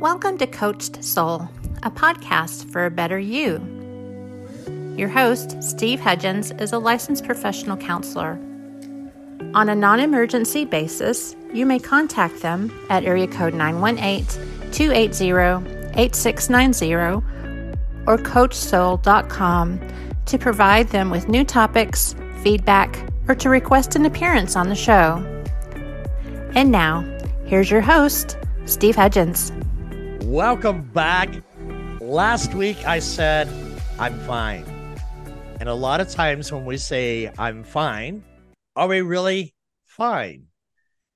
Welcome to Coach Soul, a podcast for a better you. Your host, Steve Hudgens, is a licensed professional counselor. On a non emergency basis, you may contact them at area code 918 280 8690 or CoachSoul.com to provide them with new topics, feedback, or to request an appearance on the show. And now, here's your host, Steve Hudgens. Welcome back. Last week I said, I'm fine. And a lot of times when we say, I'm fine, are we really fine?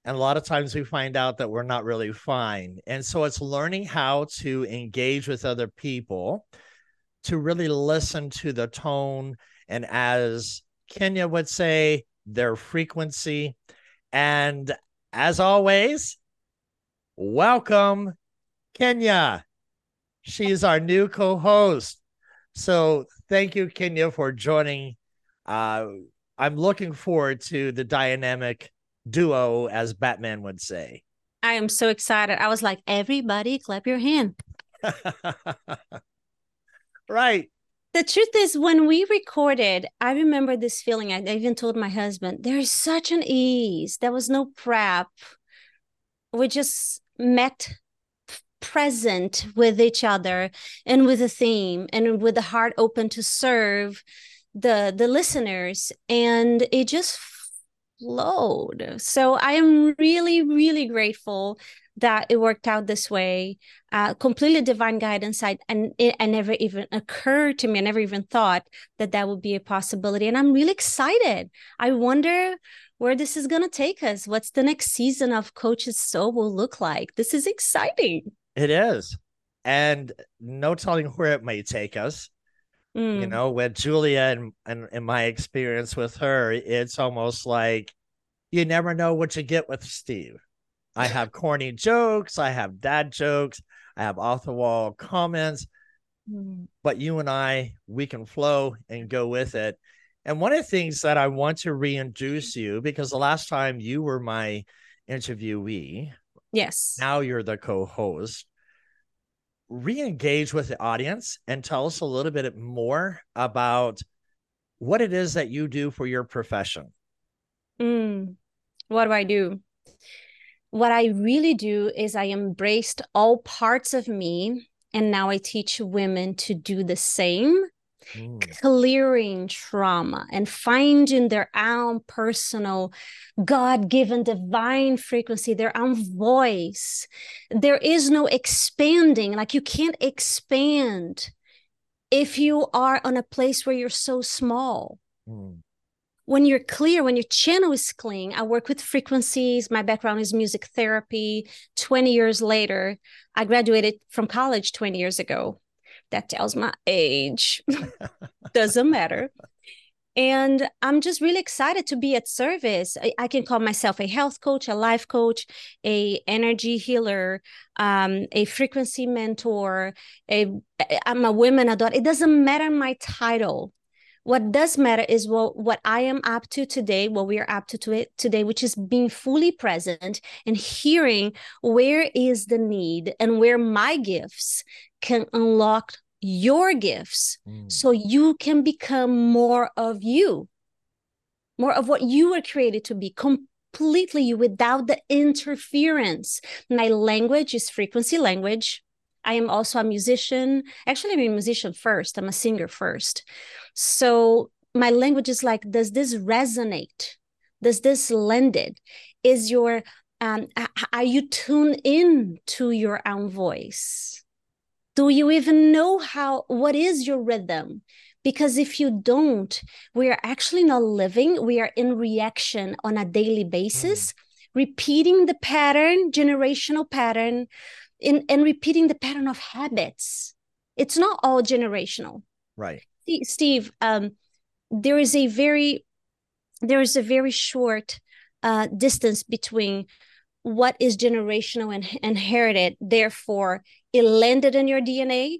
And a lot of times we find out that we're not really fine. And so it's learning how to engage with other people, to really listen to the tone. And as Kenya would say, their frequency. And as always, welcome Kenya. She is our new co-host. So thank you, Kenya, for joining. Uh, I'm looking forward to the dynamic duo, as Batman would say. I am so excited. I was like, everybody clap your hand. right. The truth is, when we recorded, I remember this feeling. I even told my husband, there is such an ease. There was no prep. We just met present with each other and with a theme and with the heart open to serve the the listeners and it just flowed. So i am really really grateful that it worked out this way. Uh, completely divine guidance. I, and it I never even occurred to me i never even thought that that would be a possibility and i'm really excited. I wonder where this is going to take us what's the next season of coaches soul will look like. This is exciting it is. And no telling where it may take us. Mm. You know, with Julia and, and in my experience with her, it's almost like you never know what you get with Steve. I have corny jokes, I have dad jokes, I have off the wall comments, mm. but you and I, we can flow and go with it. And one of the things that I want to reintroduce you, because the last time you were my interviewee, Yes. Now you're the co-host. Re-engage with the audience and tell us a little bit more about what it is that you do for your profession. Mm, what do I do? What I really do is I embraced all parts of me and now I teach women to do the same mm. clearing trauma and finding their own personal God given divine frequency, their own voice. There is no expanding, like you can't expand if you are on a place where you're so small. Mm when you're clear, when your channel is clean, I work with frequencies. My background is music therapy. 20 years later, I graduated from college 20 years ago that tells my age. Doesn't matter. And I'm just really excited to be at service. I, I, can call myself a health coach, a life coach, a energy healer, um, a frequency mentor. A I'm a women adult. It doesn't matter my title. What does matter is what, what I am up to today, what we are up to, to it today, which is being fully present and hearing where is the need and where my gifts can unlock your gifts mm. so you can become more of you, more of what you were created to be, completely you without the interference. My language is frequency language. I am also a musician. Actually, I'm a musician first, I'm a singer first. So my language is like, does this resonate? Does this lend it? Is your um, are you tuned in to your own voice? do you even know how what is your rhythm because if you don't we are actually not living we are in reaction on a daily basis mm. repeating the pattern generational pattern in, and repeating the pattern of habits. It's not all generational. Right. Steve um, there is a very there is a very short uh, distance between what is generational and inherited therefore it landed in your dna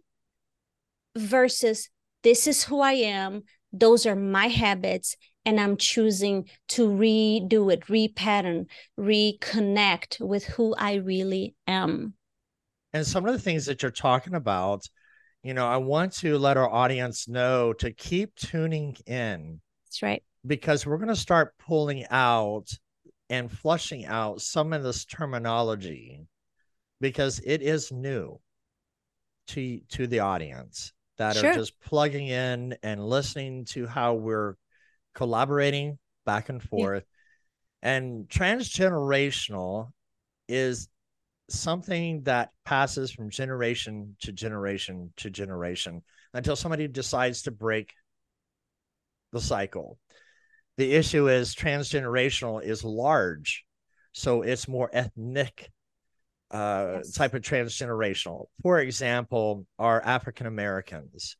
versus this is who i am those are my habits and i'm choosing to redo it repattern reconnect with who i really am And some of the things that you're talking about, you know, I want to let our audience know to keep tuning in. That's right. Because we're going to start pulling out and flushing out some of this terminology because it is new to to the audience that sure. are just plugging in and listening to how we're collaborating back and forth. Yeah. And transgenerational is something that passes from generation to generation to generation until somebody decides to break the cycle. The issue is transgenerational is large, so it's more ethnic uh, yes. type of transgenerational. For example, are African Americans.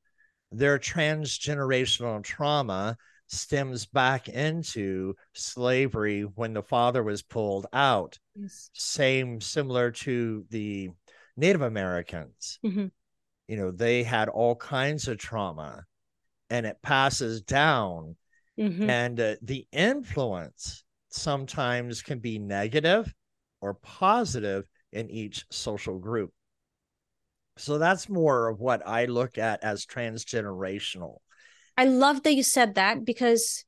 Their transgenerational trauma stems back into slavery when the father was pulled out. Yes. Same, similar to the Native Americans. Mm-hmm. You know, they had all kinds of trauma and it passes down. Mm-hmm. And uh, the influence sometimes can be negative or positive in each social group. So that's more of what I look at as transgenerational. I love that you said that because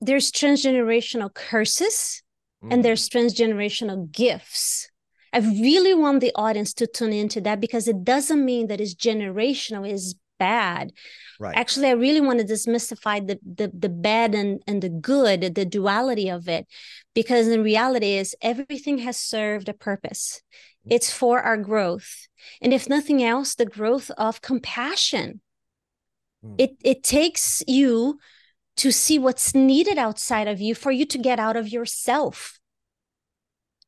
there's transgenerational curses mm. and there's transgenerational gifts. I really want the audience to tune into that because it doesn't mean that it's generational is bad. Right. Actually, I really want to demystify the, the the bad and, and the good, the duality of it. Because in reality is everything has served a purpose. Mm. It's for our growth. And if nothing else, the growth of compassion Mm. It it takes you to see what's needed outside of you for you to get out of yourself.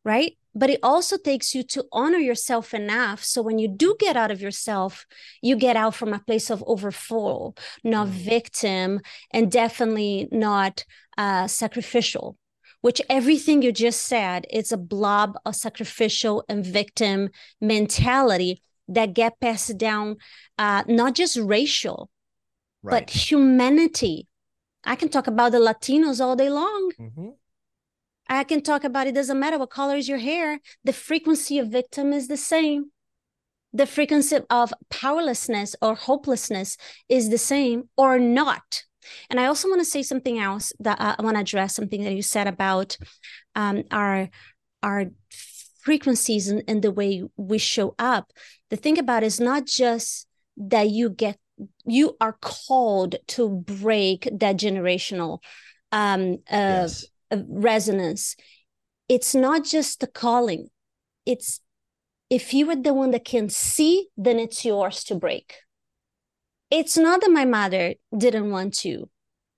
Right? But it also takes you to honor yourself enough. So when you do get out of yourself, you get out from a place of overflow, not mm. victim, and definitely not uh, sacrificial which everything you just said is a blob of sacrificial and victim mentality that get passed down uh, not just racial right. but humanity. I can talk about the Latinos all day long. Mm-hmm. I can talk about it doesn't matter what color is your hair, the frequency of victim is the same. The frequency of powerlessness or hopelessness is the same or not. And I also want to say something else that uh, I want to address something that you said about um, our our frequencies and, and the way we show up. The thing about it is not just that you get you are called to break that generational um, uh, yes. resonance. It's not just the calling. It's if you are the one that can see, then it's yours to break. It's not that my mother didn't want to.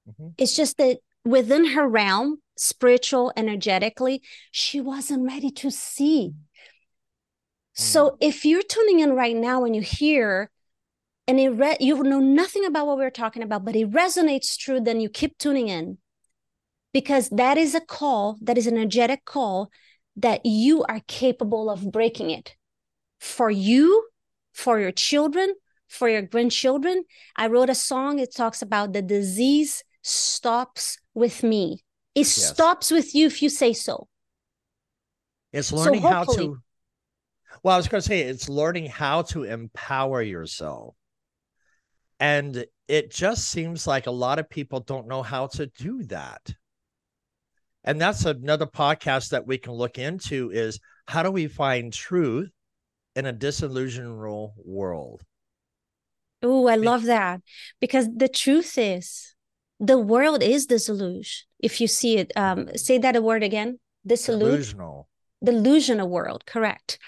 Mm-hmm. It's just that within her realm, spiritual, energetically, she wasn't ready to see. Mm. So if you're tuning in right now and you hear and it re- you know nothing about what we're talking about, but it resonates true, then you keep tuning in because that is a call, that is an energetic call that you are capable of breaking it for you, for your children, for your grandchildren. I wrote a song, it talks about the disease stops with me. It yes. stops with you if you say so. It's learning so how to. Well, I was going to say it's learning how to empower yourself. And it just seems like a lot of people don't know how to do that. And that's another podcast that we can look into is how do we find truth in a disillusional world? Oh, I love that. Because the truth is the world is disillusioned. If you see it, um, say that a word again. Disillusional. Delusional world, correct.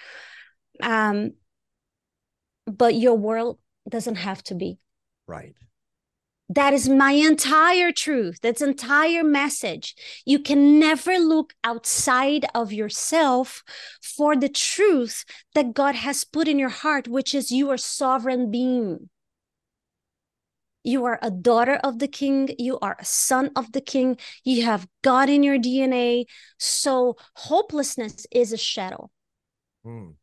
Um, but your world doesn't have to be. Right. That is my entire truth. That's entire message. You can never look outside of yourself for the truth that God has put in your heart, which is you are sovereign being. You are a daughter of the king. You are a son of the king. You have God in your DNA. So hopelessness is a shadow. Mm.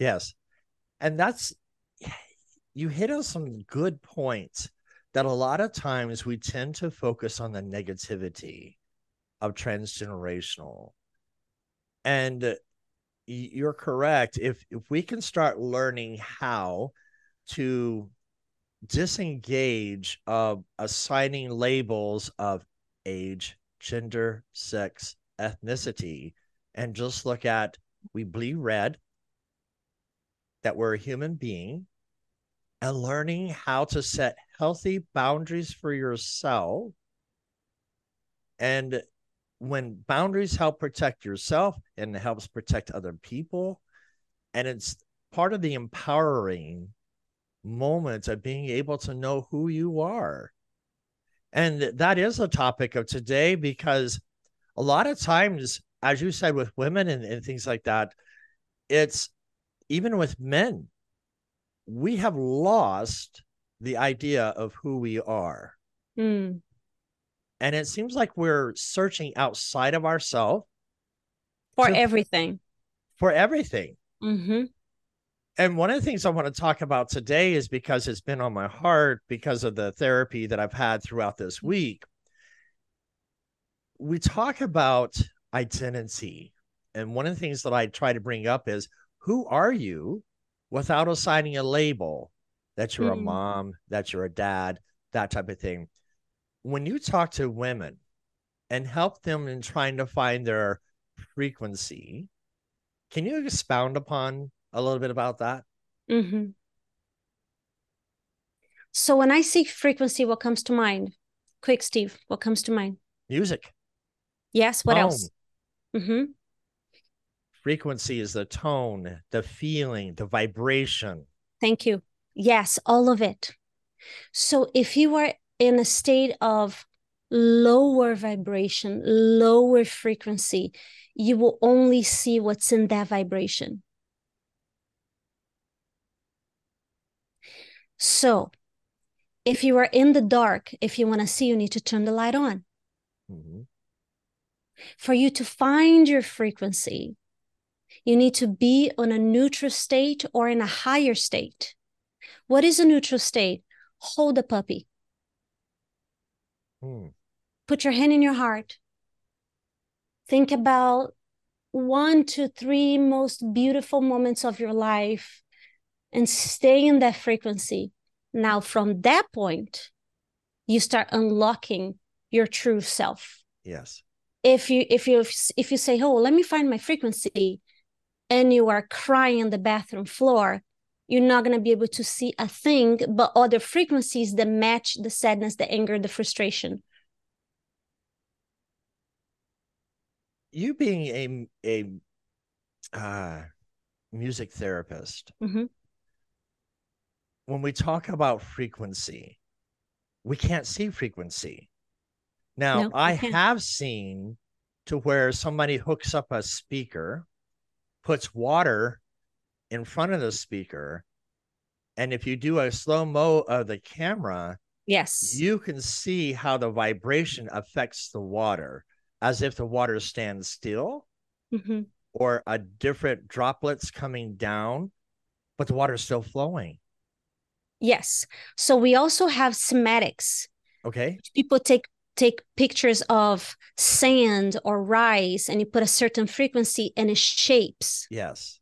Yes. And that's you hit on some good points that a lot of times we tend to focus on the negativity of transgenerational. And uh, you're correct. If if we can start learning how to disengage of assigning labels of age, gender, sex, ethnicity, and just look at we bleed red, that we're a human being, and learning how to set healthy boundaries for yourself. And when boundaries help protect yourself and helps protect other people, and it's part of the empowering moment of being able to know who you are. And that is a topic of today because a lot of times, as you said, with women and, and things like that, it's even with men, we have lost the idea of who we are. Mm. And it seems like we're searching outside of ourselves for to, everything. For everything. Mm-hmm. And one of the things I want to talk about today is because it's been on my heart because of the therapy that I've had throughout this mm. week. We talk about identity. And one of the things that I try to bring up is who are you without assigning a label that you're mm. a mom, that you're a dad, that type of thing. When you talk to women and help them in trying to find their frequency, can you expound upon a little bit about that? Mm-hmm. So when I see frequency, what comes to mind? Quick, Steve, what comes to mind? Music. Yes. What else? Mm-hmm. Frequency is the tone, the feeling, the vibration. Thank you. Yes, all of it. So if you are in a state of lower vibration, lower frequency, you will only see what's in that vibration. So, if you are in the dark, if you want to see, you need to turn the light on. Mm-hmm. For you to find your frequency, you need to be on a neutral state or in a higher state. What is a neutral state? Hold a puppy. Hmm. Put your hand in your heart. Think about one to three most beautiful moments of your life and stay in that frequency. Now, from that point, you start unlocking your true self. Yes. If you if you if you say, "Oh, let me find my frequency," and you are crying on the bathroom floor, you're not going to be able to see a thing but other frequencies that match the sadness, the anger, the frustration. You being a a uh, music therapist, mm-hmm when we talk about frequency, we can't see frequency. Now, no, I have seen to where somebody hooks up a speaker, puts water in front of the speaker, and if you do a slow mo of the camera, yes, you can see how the vibration affects the water as if the water stands still mm-hmm. or a different droplets coming down, but the water is still flowing. Yes. So we also have cymatics. Okay. People take take pictures of sand or rice and you put a certain frequency and it shapes. Yes.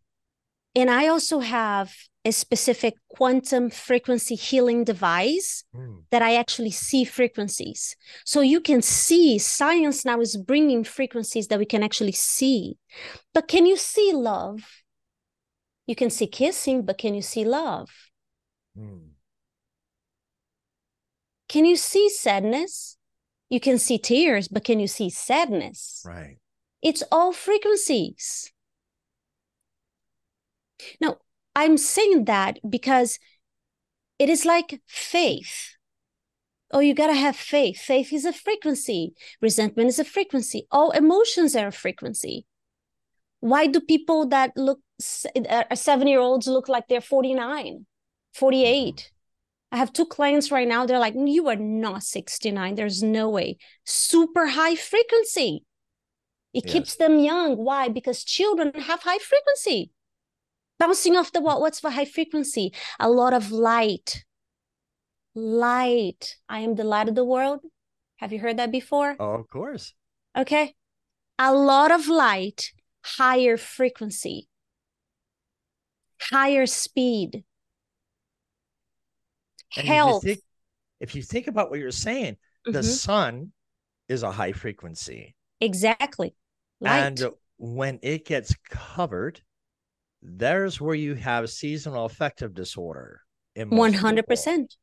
And I also have a specific quantum frequency healing device mm. that I actually see frequencies. So you can see science now is bringing frequencies that we can actually see. But can you see love? You can see kissing, but can you see love? Mm. Can you see sadness? You can see tears, but can you see sadness? Right. It's all frequencies. Now, I'm saying that because it is like faith. Oh, you got to have faith. Faith is a frequency. Resentment is a frequency. All emotions are a frequency. Why do people that look uh, seven year olds look like they're 49, 48? I have two clients right now. They're like, you are not 69. There's no way. Super high frequency. It yes. keeps them young. Why? Because children have high frequency. Bouncing off the wall. What's for high frequency? A lot of light. Light. I am the light of the world. Have you heard that before? Oh, of course. Okay. A lot of light, higher frequency. higher speed, And health. If you, think, if you think about what you're saying, the Mhm. sun is a high frequency. Exactly. Light. And when it gets covered, there's where you have seasonal affective disorder. in most One people hundred percent.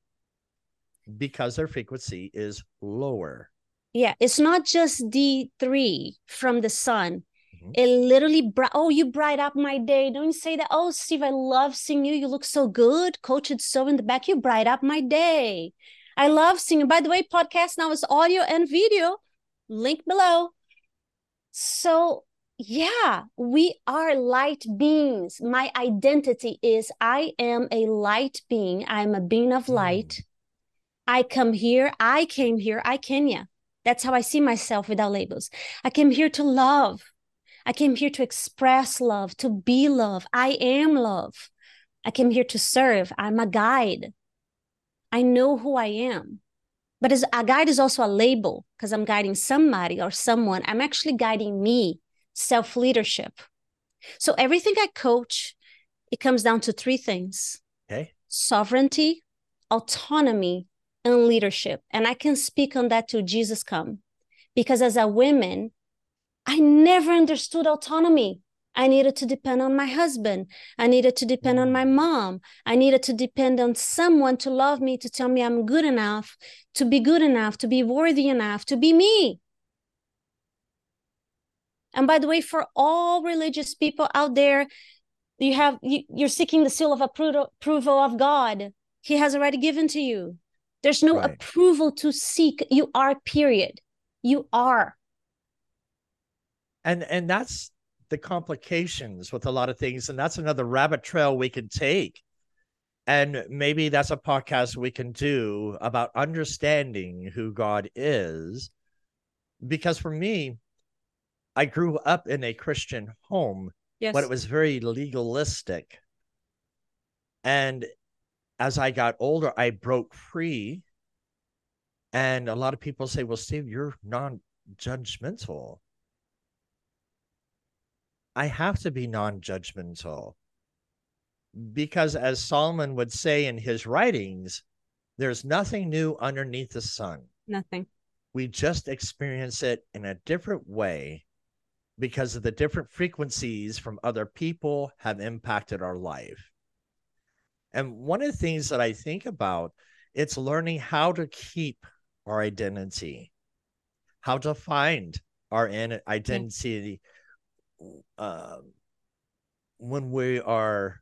Because their frequency is lower. Yeah, it's not just D three from the sun. Mhm. It literally brought, oh, you bright up my day. Don't say that. Oh, Steve, I love seeing you. You look so good. Coach it's so in the back. You bright up my day. I love seeing you. By the way, podcast now is audio and video. Link below. So yeah, we are light beings. My identity is I am a light being. I'm a being of Mm. light. I come here. I came here. I Kenya. That's how I see myself without labels. I came here to love. I came here to express love, to be love. I am love. I came here to serve. I'm a guide. I know who I am. But as a guide is also a label because I'm guiding somebody or someone. I'm actually guiding me, self leadership. So everything I coach, it comes down to three things Okay. sovereignty, autonomy, and leadership. And I can speak on that till Jesus come. Because as a woman, I never understood autonomy. I needed to depend on my husband. I needed to depend on mm. my mom. I needed to depend on someone to love me, to tell me I'm good enough, to be good enough, to be worthy enough, to be me. And by the way, for all religious people out there, you have you, you're seeking the seal of appro- approval of God. He has already given to you. There's no Right. approval to seek. You are, period. You are. And and that's the complications with a lot of things. And that's another rabbit trail we can take. And maybe that's a podcast we can do about understanding who God is. Because for me, I grew up in a Christian home, Yes. but it was very legalistic. And as I got older, I broke free. And a lot of people say, well, Steve, you're non judgmental. I have to be non judgmental because, as Solomon would say in his writings, there's nothing new underneath the sun. Nothing. We just experience it in a different way because of the different frequencies from other people have impacted our life. And one of the things that I think about it's learning how to keep our identity, how to find our in- hmm. identity um, when we are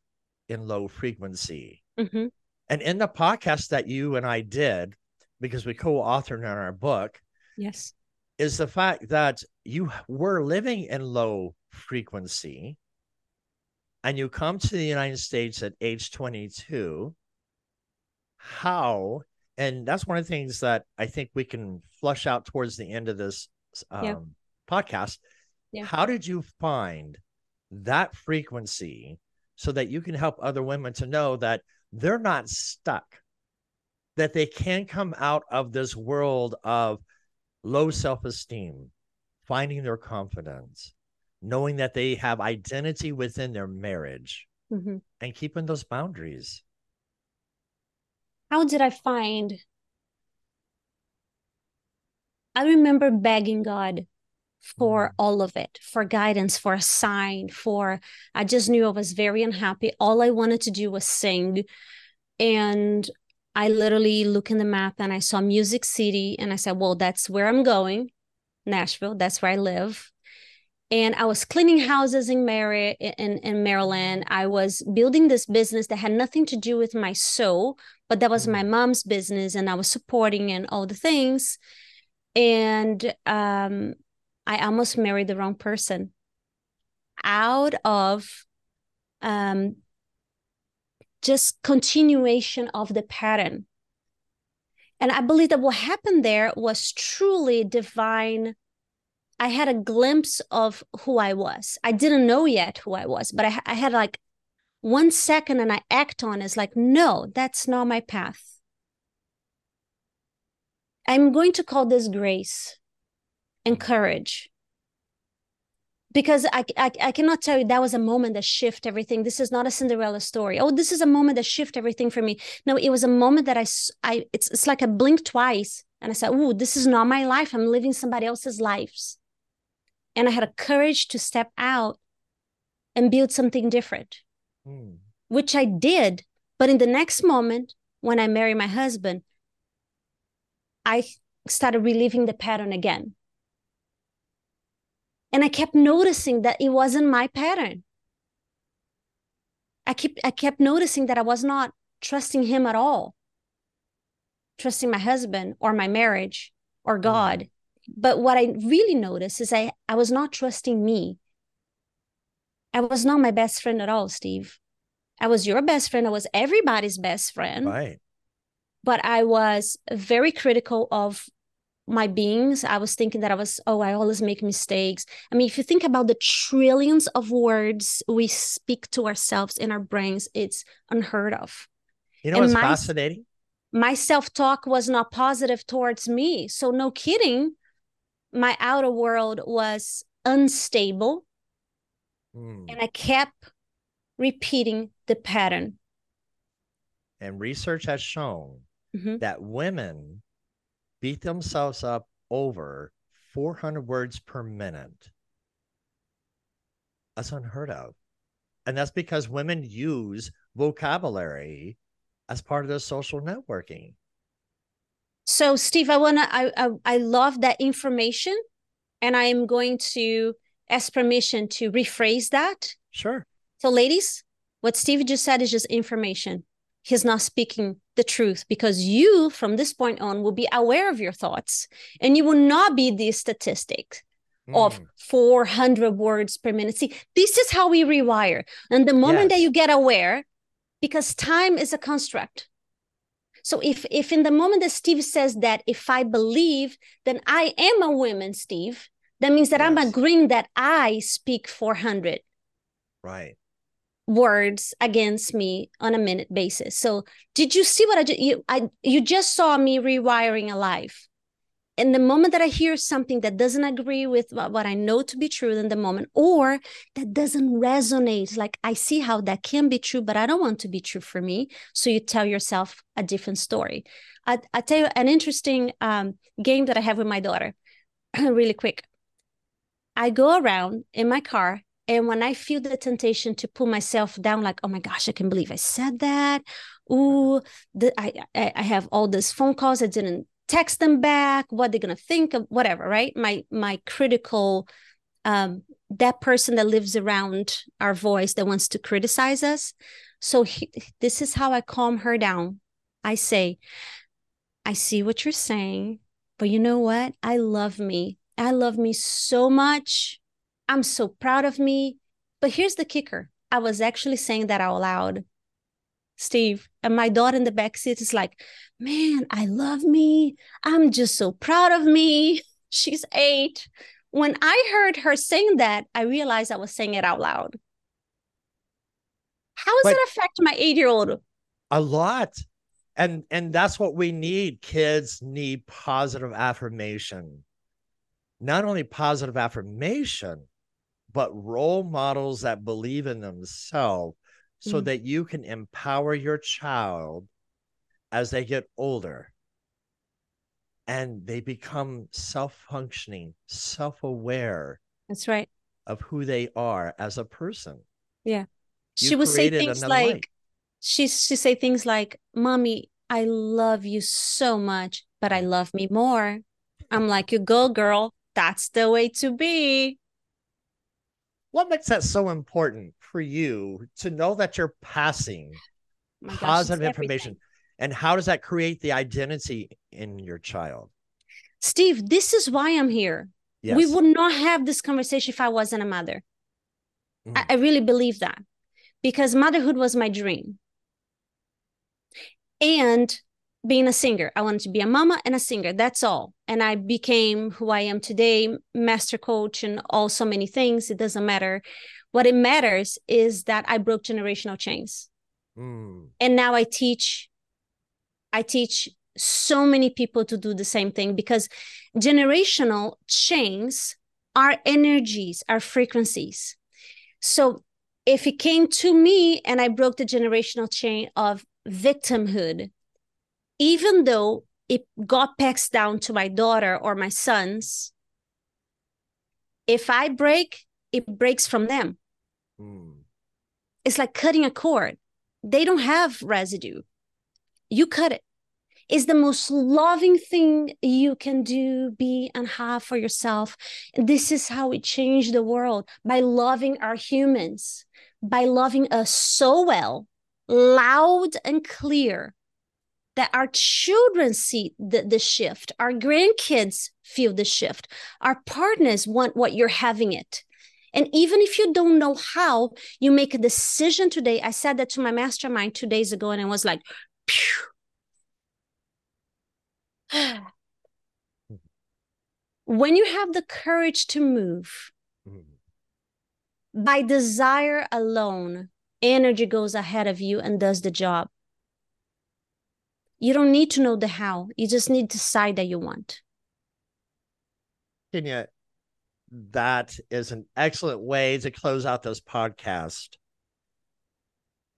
in low frequency. hmm And in the podcast that you and I did, because we co-authored on our book, Yes. is the fact that you were living in low frequency and you come to the United States at age 22. How, and that's one of the things that I think we can flush out towards the end of this um, Yeah. podcast. Yeah. How did you find that frequency so that you can help other women to know that they're not stuck, that they can come out of this world of low self esteem, finding their confidence, knowing that they have identity within their marriage, hmm and keeping those boundaries. How did I find? I remember begging God for all of it, for guidance, for a sign, for I just knew I was very unhappy. All I wanted to do was sing. And I literally look in the map and I saw Music City and I said, well, that's where I'm going, Nashville. That's where I live. And I was cleaning houses in Mary in, in Maryland. I was building this business that had nothing to do with my soul, but that was my Mm. mom's business and I was supporting and all the things. And um, I almost married the wrong person out of um, just continuation of the pattern. And I believe that what happened there was truly divine. I had a glimpse of who I was. I didn't know yet who I was, but I, I had like one second and I act on. It's like, no, that's not my path. I'm going to call this grace and courage. because I, I, I cannot tell you that was a moment that shift everything. This is not a cinderella story. Oh this is a moment that shift everything for me. No it was a moment that i i it's, it's like i blinked twice and i said oh this is not my life. I'm living somebody else's lives. And i had a courage to step out and build something different mm. which i did. But in the next moment when i married my husband i started reliving the pattern again and I kept noticing that it wasn't my pattern. I keep I kept noticing that I was not trusting him at all. Trusting my husband or my marriage or mm. God. Mm. But what I really noticed is I, I was not trusting me. I was not my best friend at all, Steve. I was your best friend. I was everybody's best friend. Right. But I was very critical of my beings i was thinking that i was oh i always make mistakes. I mean if you think about the trillions of words we speak to ourselves in our brains it's unheard of. You know what's my, fascinating? my self-talk was not positive towards me. So no kidding my outer world was unstable mm. and i kept repeating the pattern. And research has shown mm-hmm. that women beat themselves up over 400 words per minute. That's unheard of. And that's because women use vocabulary as part of their social networking. So, Steve, I wanna I I, I love that information, and I am going to ask permission to rephrase that. Sure. So, ladies, what Steve just said is just information he's not speaking the truth because you from this point on will be aware of your thoughts and you will not be the statistic mm. of 400 words per minute see this is how we rewire and the moment yes. that you get aware because time is a construct so if if in the moment that steve says that if i believe then i am a woman steve that means that yes. i'm agreeing that i speak 400 right words against me on a minute basis. So did you see what I did? You, I, you just saw me rewiring a life. And the moment that I hear something that doesn't agree with what I know to be true in the moment, or that doesn't resonate, like I see how that can be true, but I don't want to be true for me. So you tell yourself a different story. I, I tell you an interesting um, game that I have with my daughter, really quick. I go around in my car and when I feel the temptation to pull myself down, like, oh my gosh, I can't believe I said that. Ooh, the, I, I have all these phone calls. I didn't text them back. What they're gonna think of, whatever, right? My my critical, um, that person that lives around our voice that wants to criticize us. So he, this is how I calm her down. I say, I see what you're saying, but you know what? I love me. I love me so much I'm so proud of me. But here's the kicker I was actually saying that out loud, Steve. And my daughter in the back seat is like, man, I love me. I'm just so proud of me. She's eight. When I heard her saying that, I realized I was saying it out loud. How does but it affect my eight year old? A lot. And and that's what we need. Kids need positive affirmation. Not only positive affirmation, but role models that believe in themselves so mm. that you can empower your child as they get older. And they become self-functioning self-aware that's right. of who they are as a person. Yeah. You she would say things like she she say things like mommy i love you so much but i love me more. I'm like you go girl. That's the way to be what makes that so important for you to know that you're passing gosh, positive information? and how does that create the identity in your child? Steve this is why i'm here. Yes. we would not have this conversation if i wasn't a mother. Mm. I, I really believe that because motherhood was my dream. And being a singer. I wanted to be a mama and a singer. That's all. And I became who I am today, master coach and all so many things. It doesn't matter. What it matters is that I broke generational chains. Mm. And now I teach I teach so many people to do the same thing because generational chains are energies, are frequencies. So if it came to me and I broke the generational chain of victimhood, even though it got passed down to my daughter or my sons, if I break, it breaks from them. Mm. It's like cutting a cord. They don't have residue. You cut it. It's the most loving thing you can do, be, and have for yourself. This is how we change the world by loving our humans, by loving us so well, loud and clear that our children see the, the shift, our grandkids feel the shift, our partners want what you're having it. And even if you don't know how, you make a decision today. I said that to my mastermind two days ago, and I was like, when you have the courage to move, mm-hmm. by desire alone, energy goes ahead of you and does the job. You don't need to know the how. You just need to decide that you want. Kenya, that is an excellent way to close out this podcast.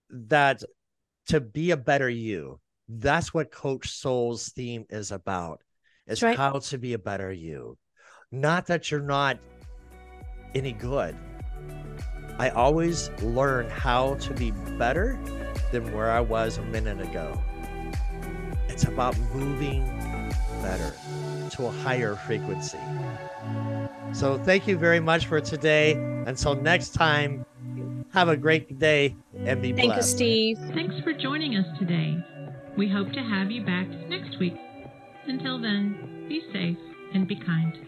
That to be a better you, that's what Coach Soul's theme is about. Is right. how to be a better you. Not that you're not any good. I always learn how to be better than where I was a minute ago. It's about moving better to a higher frequency. So thank you very much for today. Until next time, have a great day and be Thank blessed. Thank you, Steve. Thanks for joining us today. We hope to have you back next week. Until then, be safe and be kind.